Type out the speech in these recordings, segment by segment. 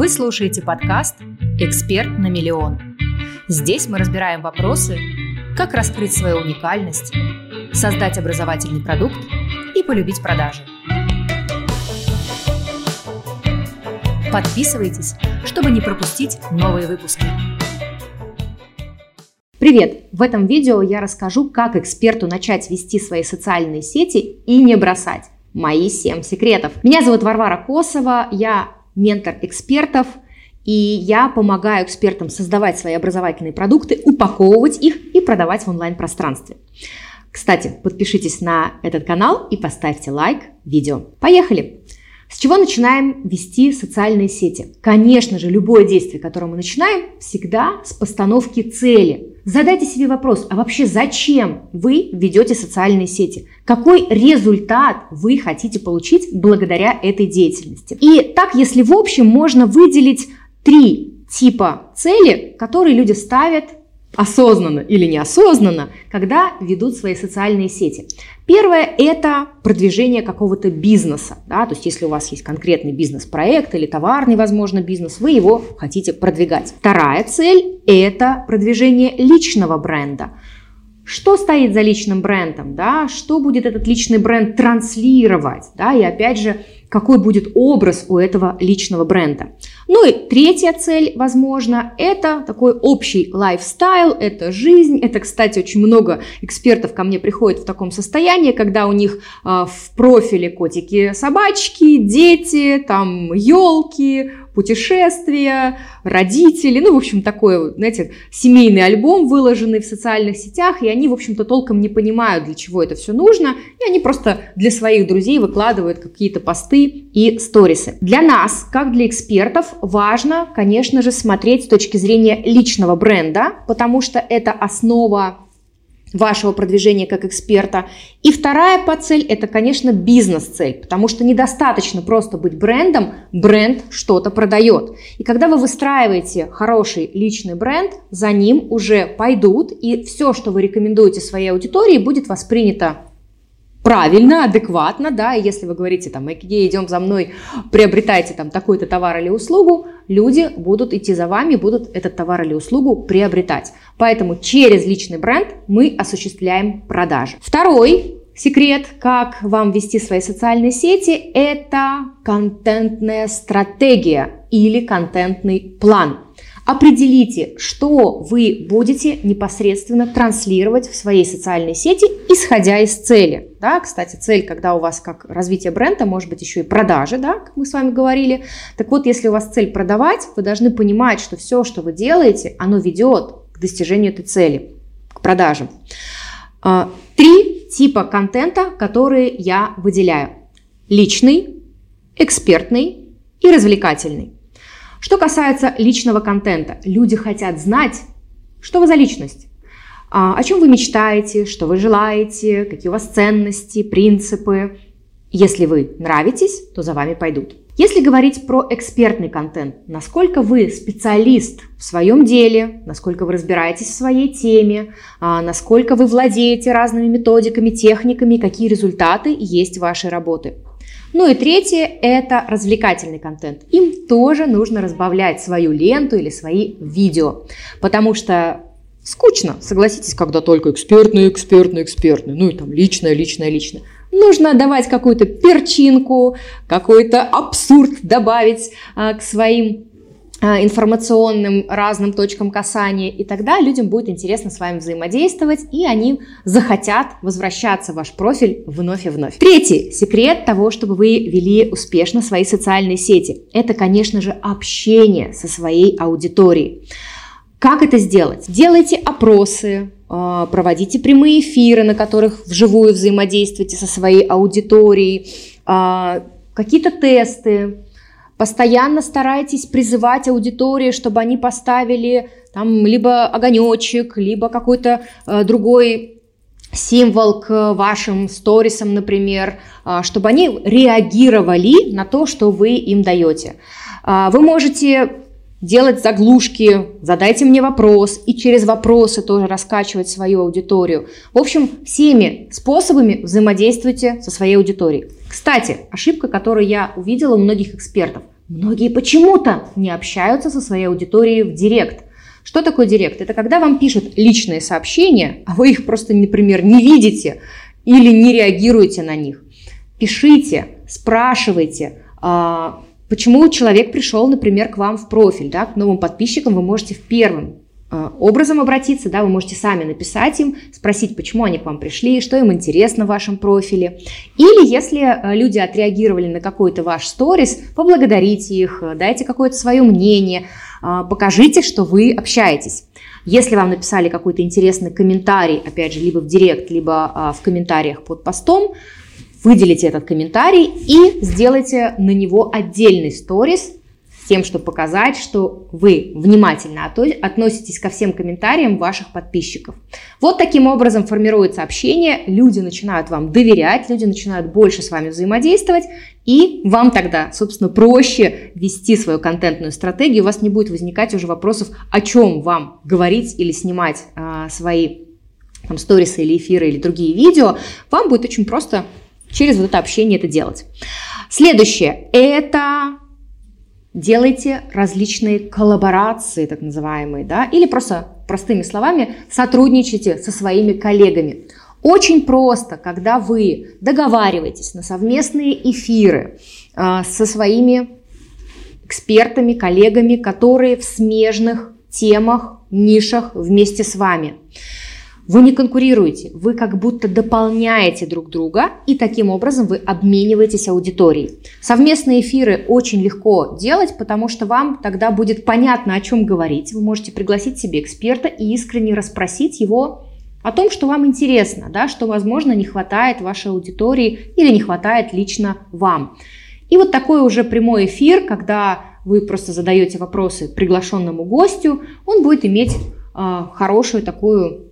Вы слушаете подкаст «Эксперт на миллион». Здесь мы разбираем вопросы, как раскрыть свою уникальность, создать образовательный продукт и полюбить продажи. Подписывайтесь, чтобы не пропустить новые выпуски. Привет! В этом видео я расскажу, как эксперту начать вести свои социальные сети и не бросать. Мои 7 секретов. Меня зовут Варвара Косова, я ментор экспертов, и я помогаю экспертам создавать свои образовательные продукты, упаковывать их и продавать в онлайн-пространстве. Кстати, подпишитесь на этот канал и поставьте лайк видео. Поехали! С чего начинаем вести социальные сети? Конечно же, любое действие, которое мы начинаем, всегда с постановки цели. Задайте себе вопрос, а вообще зачем вы ведете социальные сети? Какой результат вы хотите получить благодаря этой деятельности? И так, если в общем, можно выделить три типа цели, которые люди ставят осознанно или неосознанно, когда ведут свои социальные сети. Первое – это продвижение какого-то бизнеса. Да? То есть если у вас есть конкретный бизнес-проект или товарный, возможно, бизнес, вы его хотите продвигать. Вторая цель – это продвижение личного бренда. Что стоит за личным брендом? Да? Что будет этот личный бренд транслировать? Да? И опять же, какой будет образ у этого личного бренда. Ну и третья цель, возможно, это такой общий лайфстайл, это жизнь. Это, кстати, очень много экспертов ко мне приходят в таком состоянии, когда у них э, в профиле котики, собачки, дети, там елки, путешествия, родители, ну, в общем, такой, знаете, семейный альбом, выложенный в социальных сетях, и они, в общем-то, толком не понимают, для чего это все нужно, и они просто для своих друзей выкладывают какие-то посты и сторисы. Для нас, как для экспертов, важно, конечно же, смотреть с точки зрения личного бренда, потому что это основа вашего продвижения как эксперта. И вторая подцель – это, конечно, бизнес-цель, потому что недостаточно просто быть брендом, бренд что-то продает. И когда вы выстраиваете хороший личный бренд, за ним уже пойдут, и все, что вы рекомендуете своей аудитории, будет воспринято правильно, адекватно, да, и если вы говорите там, где идем за мной, приобретайте там такой-то товар или услугу, люди будут идти за вами, будут этот товар или услугу приобретать. Поэтому через личный бренд мы осуществляем продажи. Второй секрет, как вам вести свои социальные сети, это контентная стратегия или контентный план. Определите, что вы будете непосредственно транслировать в своей социальной сети, исходя из цели. Да, кстати, цель, когда у вас как развитие бренда, может быть еще и продажи, да, как мы с вами говорили. Так вот, если у вас цель продавать, вы должны понимать, что все, что вы делаете, оно ведет к достижению этой цели, к продажам. А, три типа контента, которые я выделяю. Личный, экспертный и развлекательный. Что касается личного контента, люди хотят знать, что вы за личность, а, о чем вы мечтаете, что вы желаете, какие у вас ценности, принципы. Если вы нравитесь, то за вами пойдут. Если говорить про экспертный контент, насколько вы специалист в своем деле, насколько вы разбираетесь в своей теме, а, насколько вы владеете разными методиками, техниками, какие результаты есть в вашей работе. Ну и третье – это развлекательный контент. Им тоже нужно разбавлять свою ленту или свои видео, потому что скучно, согласитесь, когда только экспертный, экспертный, экспертный, ну и там личное, личное, личное. Нужно давать какую-то перчинку, какой-то абсурд добавить а, к своим информационным разным точкам касания, и тогда людям будет интересно с вами взаимодействовать, и они захотят возвращаться в ваш профиль вновь и вновь. Третий секрет того, чтобы вы вели успешно свои социальные сети, это, конечно же, общение со своей аудиторией. Как это сделать? Делайте опросы, а, проводите прямые эфиры, на которых вживую взаимодействуйте со своей аудиторией, а, какие-то тесты, Постоянно старайтесь призывать аудиторию, чтобы они поставили там либо огонечек, либо какой-то э, другой символ к вашим сторисам, например, э, чтобы они реагировали на то, что вы им даете. Э, вы можете делать заглушки, задайте мне вопрос, и через вопросы тоже раскачивать свою аудиторию. В общем, всеми способами взаимодействуйте со своей аудиторией. Кстати, ошибка, которую я увидела у многих экспертов. Многие почему-то не общаются со своей аудиторией в директ. Что такое директ? Это когда вам пишут личные сообщения, а вы их просто, например, не видите или не реагируете на них. Пишите, спрашивайте, а, почему человек пришел, например, к вам в профиль, да, к новым подписчикам вы можете в первом образом обратиться, да, вы можете сами написать им, спросить, почему они к вам пришли, что им интересно в вашем профиле. Или если а, люди отреагировали на какой-то ваш сторис, поблагодарите их, дайте какое-то свое мнение, покажите, что вы общаетесь. Если вам написали какой-то интересный комментарий, опять же, либо в директ, либо в комментариях под постом, выделите этот комментарий и сделайте на него отдельный сторис, тем, чтобы показать, что вы внимательно относитесь ко всем комментариям ваших подписчиков. Вот таким образом формируется общение, люди начинают вам доверять, люди начинают больше с вами взаимодействовать, и вам тогда, собственно, проще вести свою контентную стратегию, у вас не будет возникать уже вопросов, о чем вам говорить или снимать а, свои там, сторисы или эфиры или другие видео, вам будет очень просто через вот это общение это делать. Следующее – это делайте различные коллаборации, так называемые, да, или просто простыми словами сотрудничайте со своими коллегами. Очень просто, когда вы договариваетесь на совместные эфиры э, со своими экспертами, коллегами, которые в смежных темах, нишах вместе с вами. Вы не конкурируете, вы как будто дополняете друг друга, и таким образом вы обмениваетесь аудиторией. Совместные эфиры очень легко делать, потому что вам тогда будет понятно, о чем говорить. Вы можете пригласить себе эксперта и искренне расспросить его о том, что вам интересно, да, что, возможно, не хватает вашей аудитории или не хватает лично вам. И вот такой уже прямой эфир, когда вы просто задаете вопросы приглашенному гостю, он будет иметь э, хорошую такую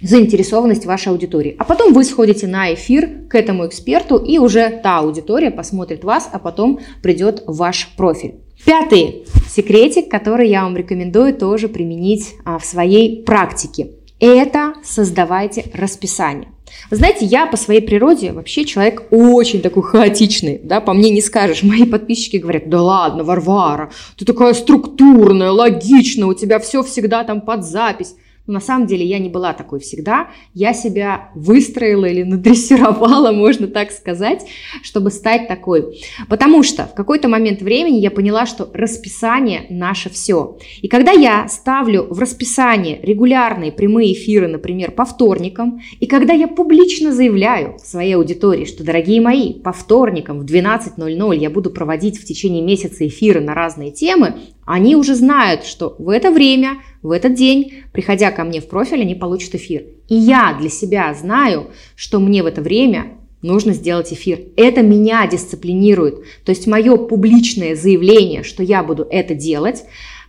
заинтересованность вашей аудитории. А потом вы сходите на эфир к этому эксперту, и уже та аудитория посмотрит вас, а потом придет ваш профиль. Пятый секретик, который я вам рекомендую тоже применить а, в своей практике. Это создавайте расписание. Вы знаете, я по своей природе вообще человек очень такой хаотичный, да, по мне не скажешь. Мои подписчики говорят, да ладно, Варвара, ты такая структурная, логичная, у тебя все всегда там под запись. На самом деле я не была такой всегда. Я себя выстроила или надрессировала, можно так сказать, чтобы стать такой. Потому что в какой-то момент времени я поняла, что расписание наше все. И когда я ставлю в расписание регулярные прямые эфиры, например, по вторникам, и когда я публично заявляю своей аудитории, что, дорогие мои, по вторникам в 12.00 я буду проводить в течение месяца эфиры на разные темы, они уже знают, что в это время, в этот день, приходя ко мне в профиль, они получат эфир. И я для себя знаю, что мне в это время нужно сделать эфир. Это меня дисциплинирует. То есть мое публичное заявление, что я буду это делать,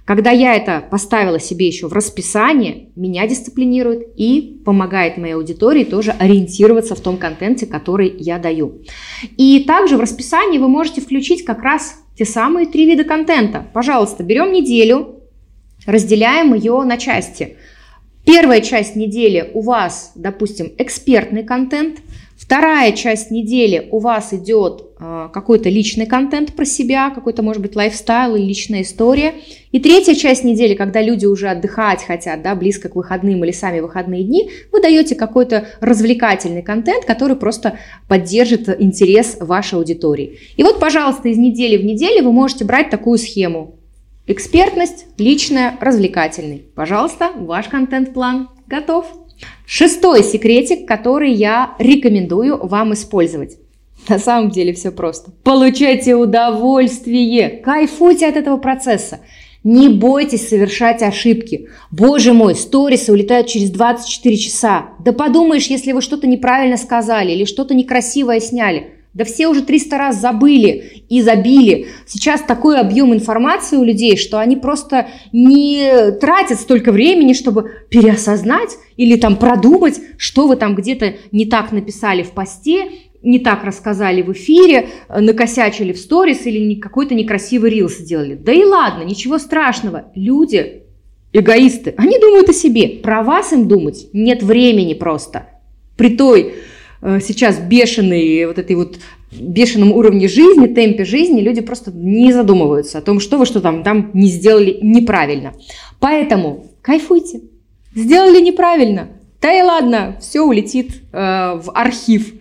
когда я это поставила себе еще в расписание, меня дисциплинирует и помогает моей аудитории тоже ориентироваться в том контенте, который я даю. И также в расписании вы можете включить как раз те самые три вида контента. Пожалуйста, берем неделю, разделяем ее на части. Первая часть недели у вас, допустим, экспертный контент. Вторая часть недели у вас идет э, какой-то личный контент про себя, какой-то, может быть, лайфстайл или личная история. И третья часть недели, когда люди уже отдыхать хотят, да, близко к выходным или сами выходные дни, вы даете какой-то развлекательный контент, который просто поддержит интерес вашей аудитории. И вот, пожалуйста, из недели в неделю вы можете брать такую схему. Экспертность, личная, развлекательный. Пожалуйста, ваш контент-план готов. Шестой секретик, который я рекомендую вам использовать. На самом деле все просто. Получайте удовольствие, кайфуйте от этого процесса. Не бойтесь совершать ошибки. Боже мой, сторисы улетают через 24 часа. Да подумаешь, если вы что-то неправильно сказали или что-то некрасивое сняли. Да все уже 300 раз забыли и забили. Сейчас такой объем информации у людей, что они просто не тратят столько времени, чтобы переосознать или там продумать, что вы там где-то не так написали в посте, не так рассказали в эфире, накосячили в сторис или какой-то некрасивый рилс сделали. Да и ладно, ничего страшного. Люди, эгоисты, они думают о себе. Про вас им думать нет времени просто. При той сейчас бешеный вот этой вот бешеном уровне жизни, темпе жизни, люди просто не задумываются о том, что вы что там, там не сделали неправильно. Поэтому кайфуйте. Сделали неправильно. Да и ладно, все улетит э, в архив.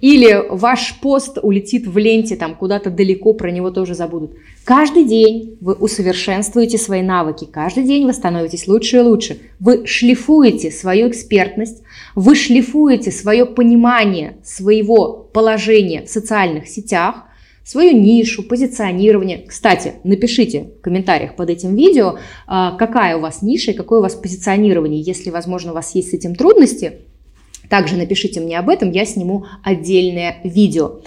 Или ваш пост улетит в ленте там куда-то далеко, про него тоже забудут. Каждый день вы усовершенствуете свои навыки, каждый день вы становитесь лучше и лучше. Вы шлифуете свою экспертность, вы шлифуете свое понимание своего положения в социальных сетях, свою нишу, позиционирование. Кстати, напишите в комментариях под этим видео, а, какая у вас ниша и какое у вас позиционирование. Если, возможно, у вас есть с этим трудности, также напишите мне об этом, я сниму отдельное видео.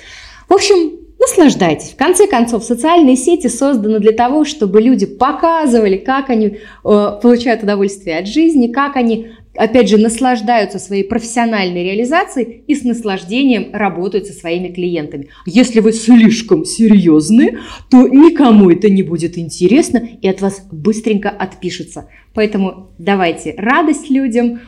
В общем, наслаждайтесь. В конце концов, социальные сети созданы для того, чтобы люди показывали, как они э, получают удовольствие от жизни, как они, опять же, наслаждаются своей профессиональной реализацией и с наслаждением работают со своими клиентами. Если вы слишком серьезны, то никому это не будет интересно и от вас быстренько отпишется. Поэтому давайте радость людям,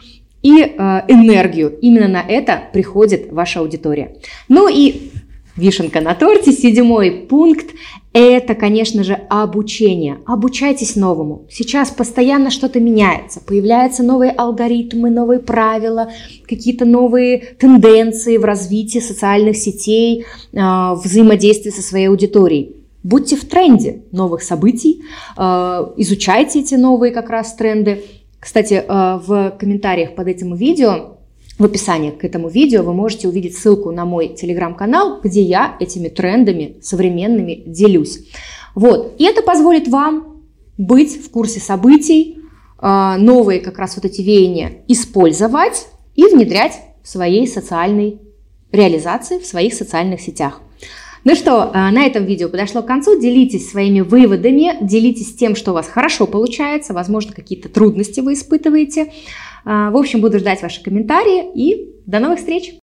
и э, энергию. Именно на это приходит ваша аудитория. Ну и вишенка на торте, седьмой пункт – это, конечно же, обучение. Обучайтесь новому. Сейчас постоянно что-то меняется, появляются новые алгоритмы, новые правила, какие-то новые тенденции в развитии социальных сетей, э, взаимодействия со своей аудиторией. Будьте в тренде новых событий, э, изучайте эти новые как раз тренды, кстати, э, в комментариях под этим видео, в описании к этому видео вы можете увидеть ссылку на мой телеграм-канал, где я этими трендами современными делюсь. Вот. И это позволит вам быть в курсе событий, э, новые как раз вот эти веяния использовать и внедрять в своей социальной реализации, в своих социальных сетях. Ну что, э, на этом видео подошло к концу. Делитесь своими выводами, делитесь тем, что у вас хорошо получается, возможно, какие-то трудности вы испытываете. Э, в общем, буду ждать ваши комментарии и до новых встреч!